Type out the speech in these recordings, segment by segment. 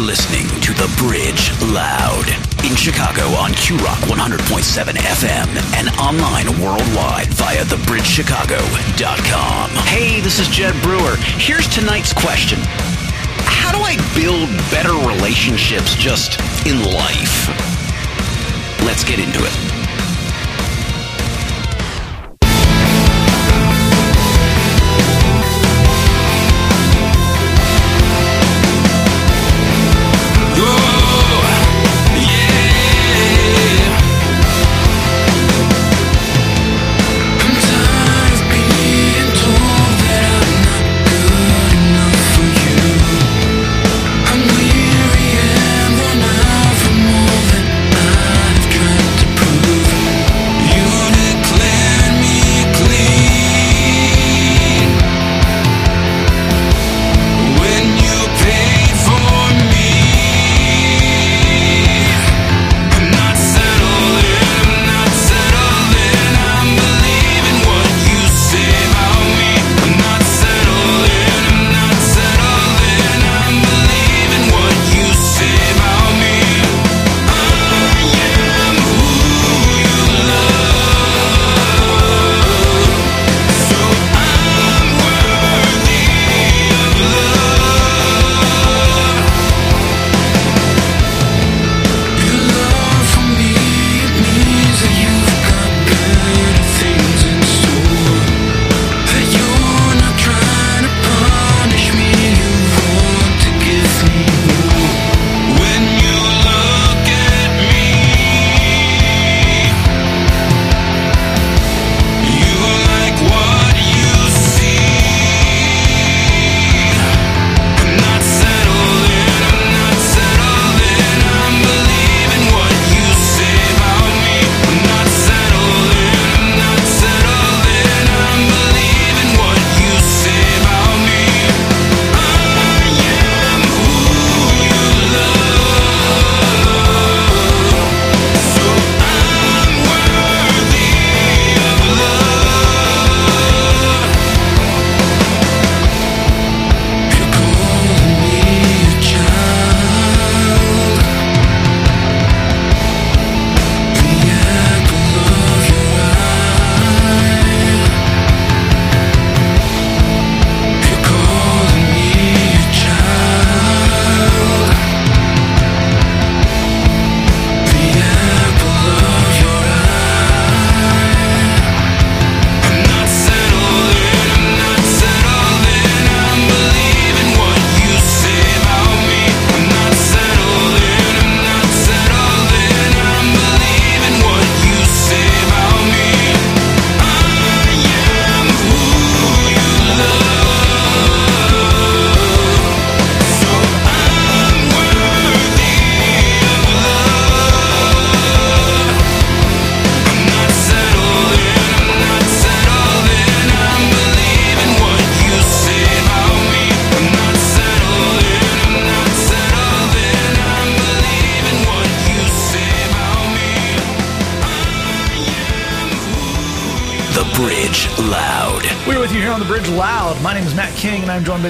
listening to The Bridge Loud in Chicago on QRock 100.7 FM and online worldwide via thebridgechicago.com. Hey, this is Jed Brewer. Here's tonight's question How do I build better relationships just in life? Let's get into it.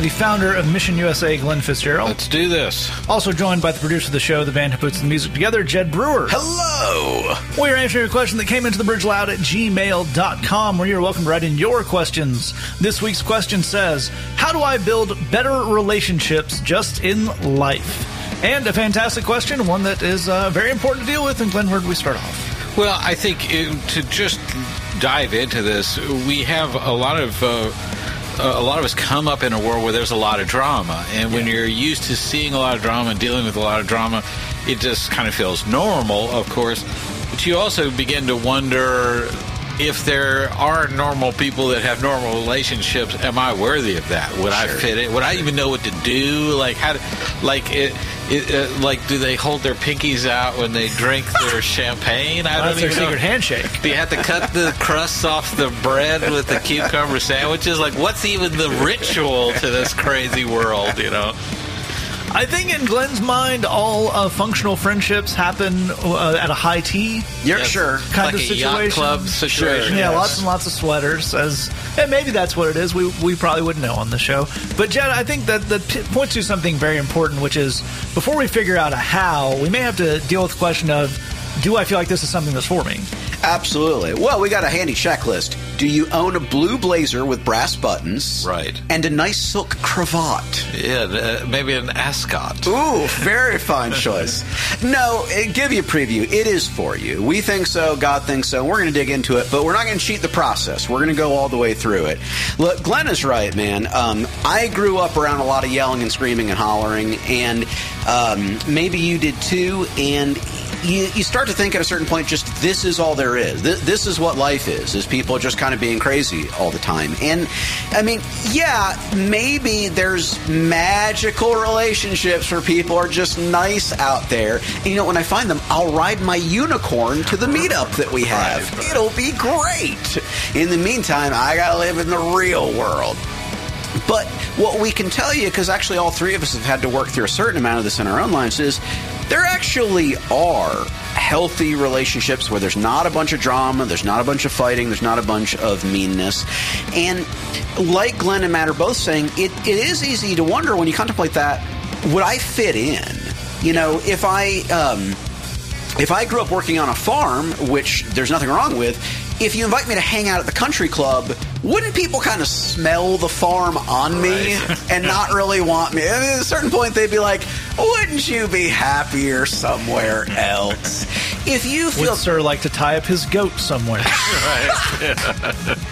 The founder of Mission USA, Glen Fitzgerald. Let's do this. Also joined by the producer of the show, the band who puts the music together, Jed Brewer. Hello! We are answering a question that came into the bridge loud at gmail.com, where you're welcome to write in your questions. This week's question says, How do I build better relationships just in life? And a fantastic question, one that is uh, very important to deal with. And Glen, where do we start off? Well, I think it, to just dive into this, we have a lot of. Uh, a lot of us come up in a world where there's a lot of drama, and when you're used to seeing a lot of drama and dealing with a lot of drama, it just kind of feels normal, of course. But you also begin to wonder if there are normal people that have normal relationships, am I worthy of that? Would sure. I fit it? Would I even know what to do? Like how? To, like it, it uh, like do they hold their pinkies out when they drink their champagne? I don't their secret know. handshake. Do you have to cut the crusts off the bread with the cucumber sandwiches? Like what's even the ritual to this crazy world? You know. I, I think in Glen's mind, all uh, functional friendships happen uh, at a high tea. You're Yes. sure. Kind like of a yacht situation. club situation. Yeah, Yes. lots and lots of sweaters. As and maybe that's what it is. We we probably wouldn't know on the show. But Jed, I think that that points to something very important, which is before we figure out a how, we may have to deal with the question of, do I feel like this is something that's for me? Absolutely. Well, we got a handy checklist. Do you own a blue blazer with brass buttons? Right. And a nice silk cravat? Yeah, uh, maybe an ascot. Ooh, very fine choice. No, eh, give you a preview. It is for you. We think so. God thinks so. We're going to dig into it, but we're not going to cheat the process. We're going to go all the way through it. Look, Glen is right, man. Um, I grew up around a lot of yelling and screaming and hollering, and um, maybe you did too. And you, you start to think at a certain point, just this is all there is. This, this is what life is: is people just kind of being crazy all the time. And I mean, yeah, maybe there's magical relationships where people are just nice out there. And you know, when I find them, I'll ride my unicorn to the meetup that we have. It'll be great. In the meantime, I gotta live in the real world. But what we can tell you, because actually all three of us have had to work through a certain amount of this in our own lives, is there actually are healthy relationships where there's not a bunch of drama, there's not a bunch of fighting, there's not a bunch of meanness. And like Glen and Matt are both saying, it, it is easy to wonder when you contemplate that, would I fit in? You know, if I. Um, if I grew up working on a farm, which there's nothing wrong with, if you invite me to hang out at the country club, wouldn't people kind of smell the farm on me and not really want me? I mean, at a certain point, they'd be like, wouldn't you be happier somewhere else? If you feel Would Sir like to tie up his goat somewhere?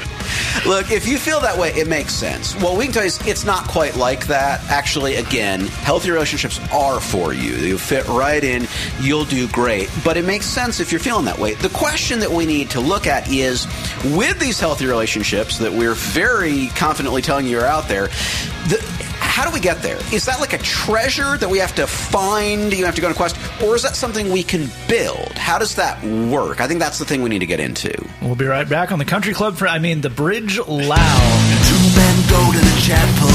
Look, if you feel that way, it makes sense. Well, we can tell you it's not quite like that. Actually, again, healthy relationships are for you. You fit right in, you'll do great. But it makes sense if you're feeling that way. The question that we need to look at is with these healthy relationships that we're very confidently telling you are out there, the, how do we get there? Is that like a treasure that we have to find? You have to go on a quest, or is that something we can build? How does that work? I think that's the thing we need to get into. we'll be right back on the country club for I mean the Bridge Lounge. Two men go to the chapel.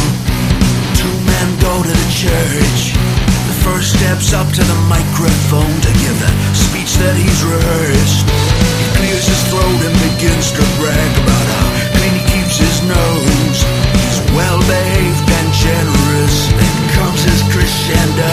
Two men go to the church. The first steps up to the microphone to give the speech that he's rehearsed. He clears his throat and begins to brag about how clean he keeps his nose. He's well behaved and generous. Comes his crescendo.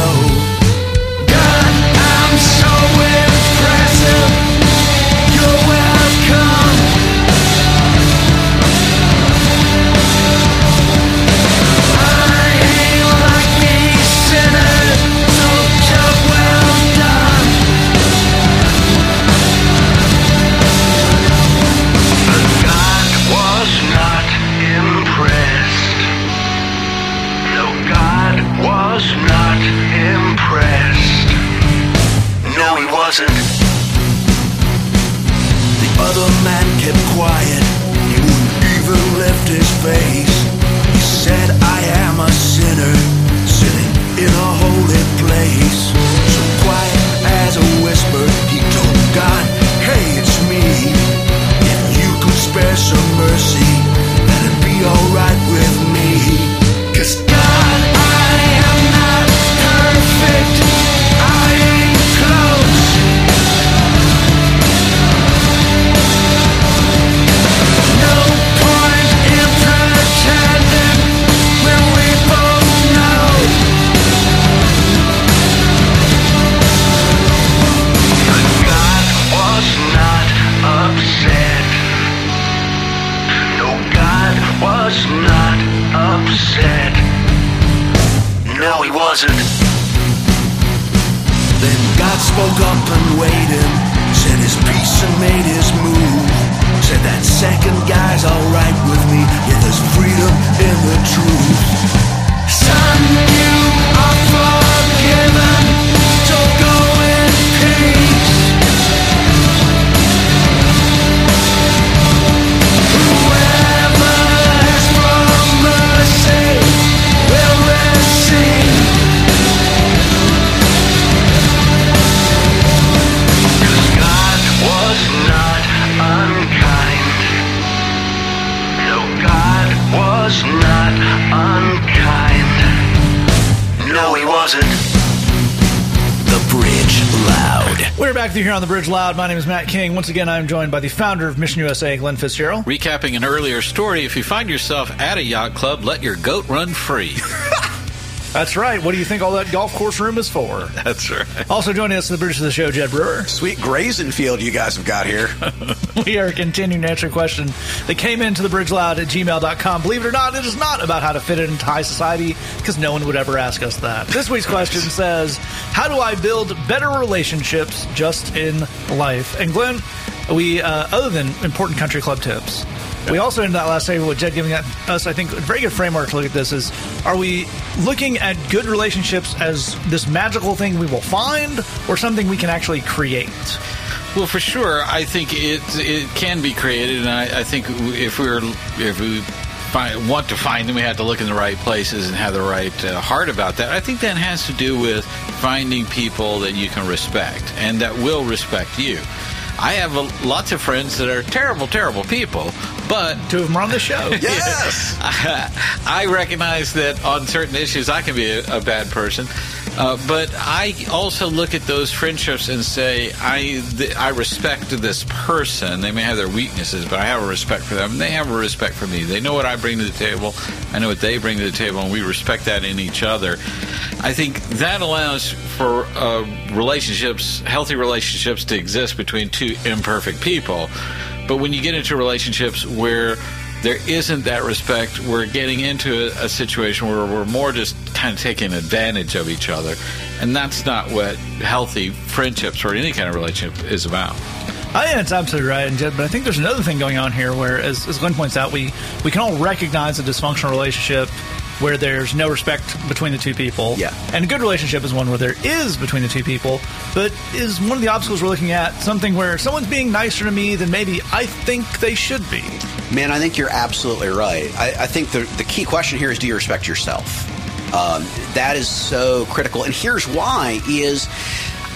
You here on the Bridge Loud. My name is Matt King. Once again, I'm joined by the founder of Mission USA, Glen Fitzgerald. Recapping an earlier story, if you find yourself at a yacht club, let your goat run free. That's right. What do you think all that golf course room is for? That's right. Also joining us in the Bridge of the Show, Jed Brewer. Sweet grazing field you guys have got here. We are continuing to answer a question that came into the bridge loud at gmail.com. Believe it or not, it is not about how to fit into high society because no one would ever ask us that. This week's question says, How do I build better relationships just in life? And Glen, we, uh, other than important country club tips, we also ended that last segment with Jed giving us, I think, a very good framework to look at this is are we looking at good relationships as this magical thing we will find or something we can actually create? Well, for sure, I think it it can be created, and I, I think if we were if we find, want to find them, we have to look in the right places and have the right uh, heart about that. I think that has to do with finding people that you can respect and that will respect you. I have a, lots of friends that are terrible, terrible people, but Two of them are on the show. yes. I recognize that on certain issues I can be a, a bad person, uh, but I also look at those friendships and say I th- I respect this person. They may have their weaknesses, but I have a respect for them. They have a respect for me. They know what I bring to the table. I know what they bring to the table, and we respect that in each other. I think that allows for uh, relationships, healthy relationships, to exist between two imperfect people. But when you get into relationships where there isn't that respect, we're getting into a, a situation where we're more just kind of taking advantage of each other. And that's not what healthy friendships or any kind of relationship is about. I think that's absolutely right, and Jed, but I think there's another thing going on here where, as, as Glen points out, we, we can all recognize a dysfunctional relationship where there's no respect between the two people. Yeah. And a good relationship is one where there is between the two people, but is one of the obstacles we're looking at something where someone's being nicer to me than maybe I think they should be. Man, I think you're absolutely right. I, I think the, the key question here is do you respect yourself? Um, that is so critical. And here's why is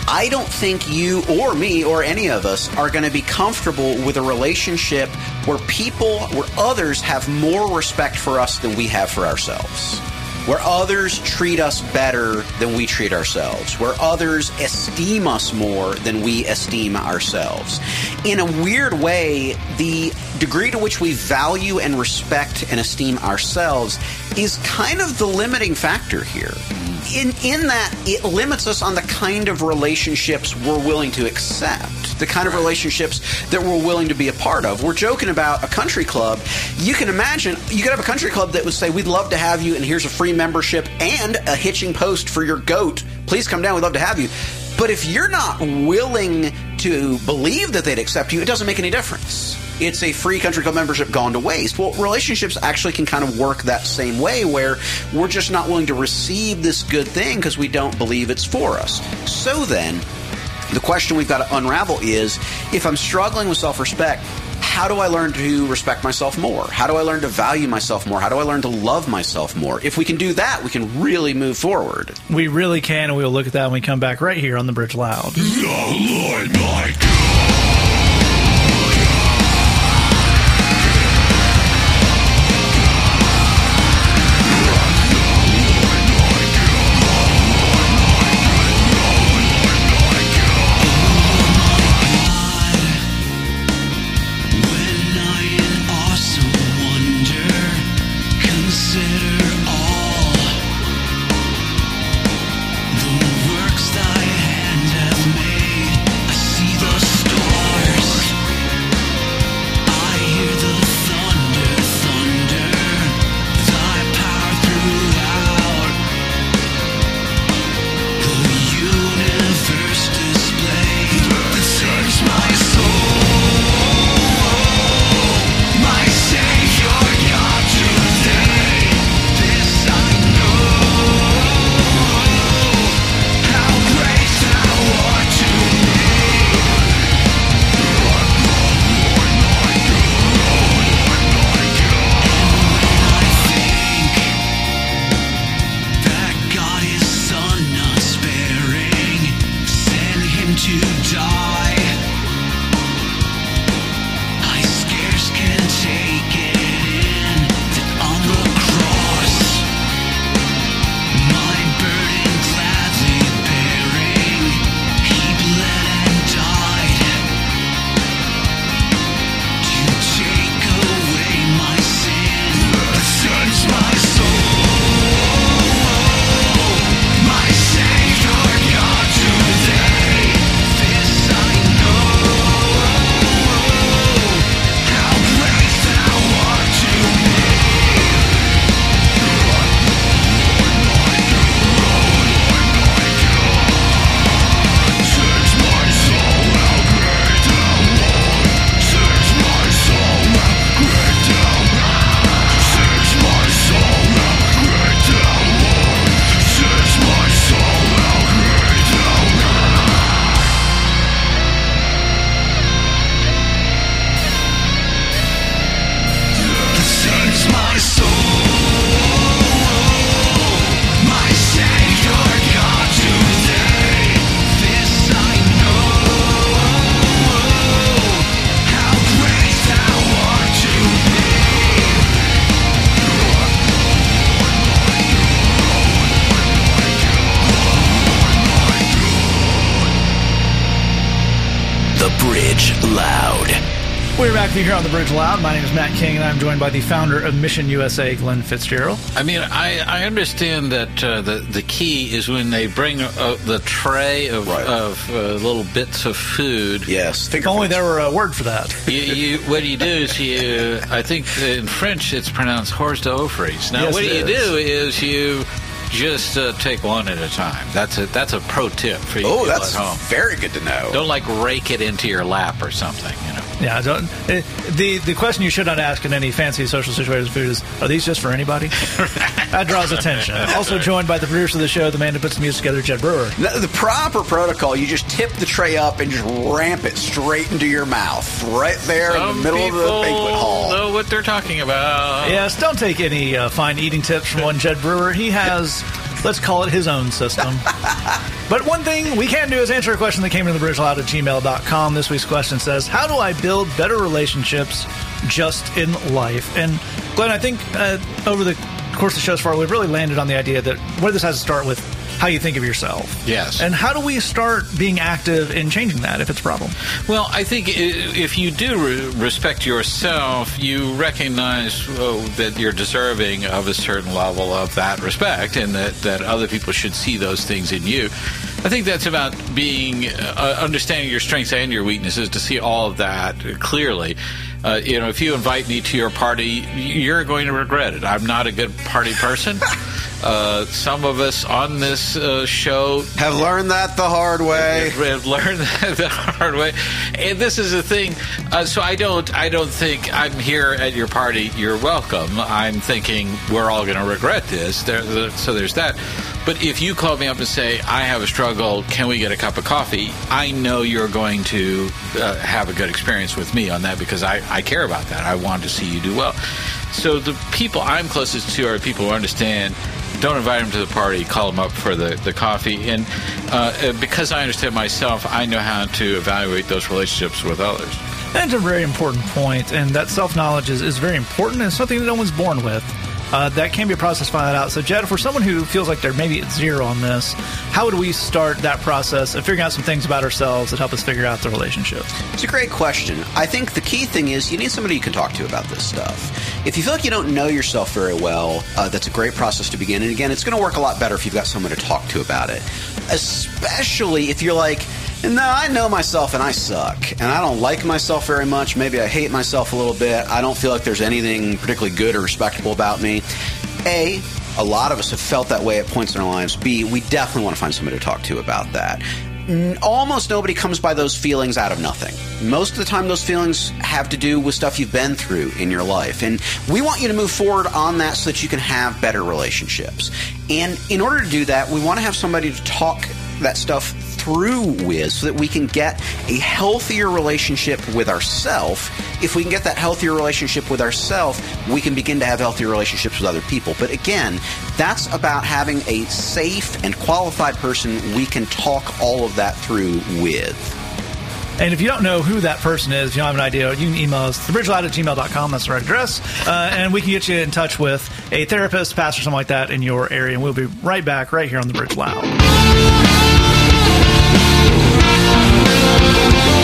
I don't think you or me or any of us are going to be comfortable with a relationship where people, where others have more respect for us than we have for ourselves. Where others treat us better than we treat ourselves. Where others esteem us more than we esteem ourselves. In a weird way, the degree to which we value and respect and esteem ourselves is kind of the limiting factor here in in that it limits us on the kind of relationships we're willing to accept, the kind of relationships that we're willing to be a part of. We're joking about a country club. You can imagine you could have a country club that would say, "We'd love to have you, and here's a free membership and a hitching post for your goat. Please come down. We'd love to have you." But if you're not willing to believe that they'd accept you, it doesn't make any difference it's a free country club membership gone to waste. Well, relationships actually can kind of work that same way where we're just not willing to receive this good thing because we don't believe it's for us. So then, the question we've got to unravel is if I'm struggling with self respect, how do I learn to respect myself more? How do I learn to value myself more? How do I learn to love myself more? If we can do that, we can really move forward. We really can, and we'll look at that when we come back right here on the Bridge Loud. Bridge Loud. We're back here on the Bridge Loud. My name is Matt King, and I'm joined by the founder of Mission USA, Glen Fitzgerald. I mean, I, I understand that uh, the the key is when they bring uh, the tray of, Right. of uh, little bits of food. Yes. If only there were a word for that. You, you, what do you do is you. I think in French it's pronounced hors d'oeuvres. Now, Yes, what it you is. do is you just uh, take one at a time. That's a that's a pro tip for you Oh, that's at home. very good to know. Don't like rake it into your lap or something. You know. Yeah, don't, eh, the the question you should not ask in any fancy social situation food is: Are these just for anybody? that draws attention. Also joined by the producer of the show, the man who puts the music together, Jed Brewer. The, the proper protocol, you just tip the tray up and just ramp it straight into your mouth, right there in the middle of the banquet hall. What they're talking about. Yes, don't take any uh, fine eating tips from one Jed Brewer. He has, let's call it his own system. but one thing we can do is answer a question that came into the bridgeloud at gmail.com. This week's question says, How do I build better relationships just in life? And Glen, I think uh, over the course of the show so far, we've really landed on the idea that where this has to start with how you think of yourself. Yes. And how do we start being active in changing that if it's a problem? Well, I think if you do respect yourself, you recognize uh, that you're deserving of a certain level of that respect and that, that other people should see those things in you. I think that's about being uh, understanding your strengths and your weaknesses to see all of that clearly. Uh, you know, if you invite me to your party, you're going to regret it. I'm not a good party person. Uh, some of us on this uh, show Have learned that the hard way. I've learned that the hard way, and this is the thing. Uh, so I don't, I don't think I'm here at your party. You're welcome. I'm thinking we're all going to regret this. There, the, so there's that. But if you call me up and say I have a struggle, can we get a cup of coffee? I know you're going to uh, have a good experience with me on that because I, I care about that. I want to see you do well. So the people I'm closest to are people who understand don't invite them to the party. Call them up for the, the coffee. And uh, uh, because I understand myself, I know how to evaluate those relationships with others. That's a very important point, and that self knowledge is, is very important and something that no one's born with. Uh, that can be a process to find that out. So, Jed, for someone who feels like they're maybe at zero on this, how would we start that process of figuring out some things about ourselves that help us figure out the relationship? It's a great question. I think the key thing is you need somebody you can talk to about this stuff. If you feel like you don't know yourself very well, uh, that's a great process to begin. And again, it's going to work a lot better if you've got someone to talk to about it. Especially if you're like, no, I know myself and I suck. And I don't like myself very much. Maybe I hate myself a little bit. I don't feel like there's anything particularly good or respectable about me. A, a lot of us have felt that way at points in our lives. B, we definitely want to find somebody to talk to about that. Almost nobody comes by those feelings out of nothing. Most of the time, those feelings have to do with stuff you've been through in your life. And we want you to move forward on that so that you can have better relationships. And in order to do that, we want to have somebody to talk that stuff through with so that we can get a healthier relationship with ourselves. If we can get that healthier relationship with ourselves, we can begin to have healthier relationships with other people. But again, that's about having a safe and qualified person we can talk all of that through with. And if you don't know who that person is, if you don't have an idea, you can email us, thebridgeloud at gmail.com. That's right address. Uh, and we can get you in touch with a therapist, pastor, something like that in your area. And we'll be right back right here on The Bridge Loud. When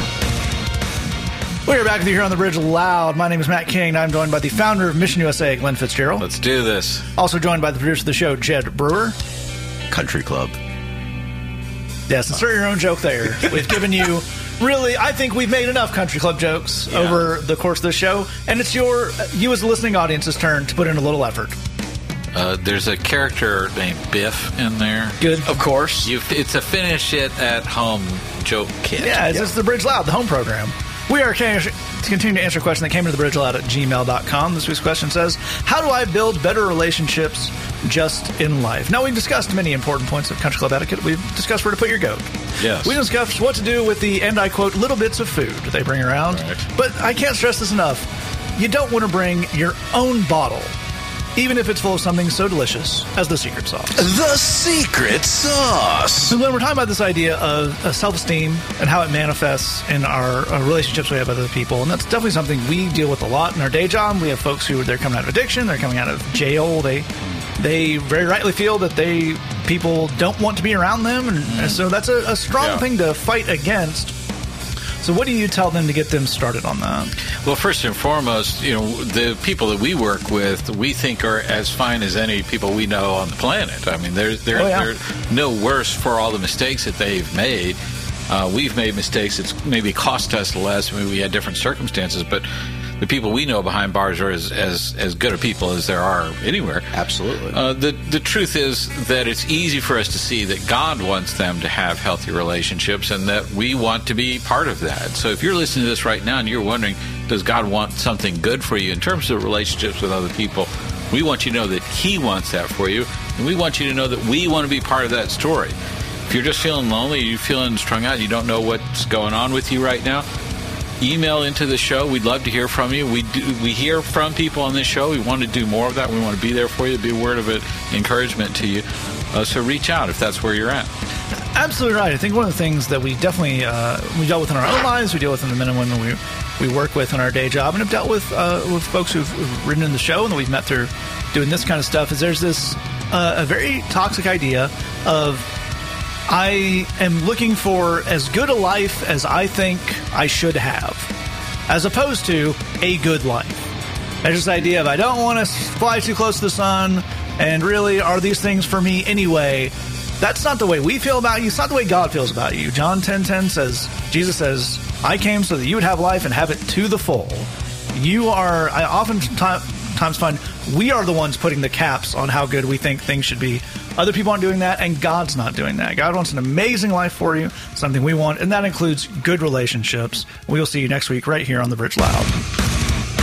We're back with you here on the bridge loud. My name is Matt King. and I'm joined by the founder of Mission USA, Glen Fitzgerald. Let's do this. Also joined by the producer of the show, Jed Brewer. Country Club. Yes, insert your own joke there. We've given you really, I think we've made enough country club jokes over the course of the show, and it's your you as the listening audience's turn to put in a little effort. Uh, there's a character named Biff in there. Good. Of course. You, it's a finish it at home joke kit. Yeah, it's just the Bridge Loud, the home program. We are can- to continue to answer a question that came into the Bridge Loud at gmail.com. This week's question says, How do I build better relationships just in life? Now, we've discussed many important points of country club etiquette. We've discussed where to put your goat. Yes. We discussed what to do with the, and I quote, little bits of food they bring around. Right. But I can't stress this enough. You don't want to bring your own bottle, even if it's full of something so delicious as the secret sauce. The secret sauce. So when we're talking about this idea of uh, self-esteem and how it manifests in our uh, relationships we have with other people, and that's definitely something we deal with a lot in our day job. We have folks who they're coming out of addiction, they're coming out of jail, they they very rightly feel that they people don't want to be around them, and, so that's a, a strong Yeah. thing to fight against. So what do you tell them to get them started on that? Well, first and foremost, you know, the people that we work with, we think are as fine as any people we know on the planet. I mean, they're they're, Oh, yeah. they're no worse for all the mistakes that they've made. Uh, we've made mistakes. It's maybe cost us less. I mean, we had different circumstances, but the people we know behind bars are as as, as good a people as there are anywhere. Absolutely. Uh, the the truth is that it's easy for us to see that God wants them to have healthy relationships, and that we want to be part of that. So if you're listening to this right now and you're wondering, does God want something good for you in terms of relationships with other people? We want you to know that He wants that for you, and we want you to know that we want to be part of that story. If you're just feeling lonely, you're feeling strung out, you don't know what's going on with you right now, email into the show. We'd love to hear from you. We do, we hear from people on this show. We want to do more of that. We want to be there for you, be a word of it, encouragement to you. Uh, so reach out if that's where you're at. Absolutely right. I think one of the things that we definitely uh, we dealt with in our own lives, we deal with in the men and women we we work with in our day job, and have dealt with uh, with folks who've, who've written in the show and that we've met through doing this kind of stuff. Is there's this uh, a very toxic idea of I am looking for as good a life as I think I should have, as opposed to a good life. There's this idea of I don't want to fly too close to the sun, and really, are these things for me anyway? That's not the way we feel about you. It's not the way God feels about you. John 10 says, Jesus says, I came so that you would have life and have it to the full. You are, I oftentimes find we are the ones putting the caps on how good we think things should be. Other people aren't doing that, and God's not doing that. God wants an amazing life for you, something we want, and that includes good relationships. We'll see you next week right here on The Bridge Loud.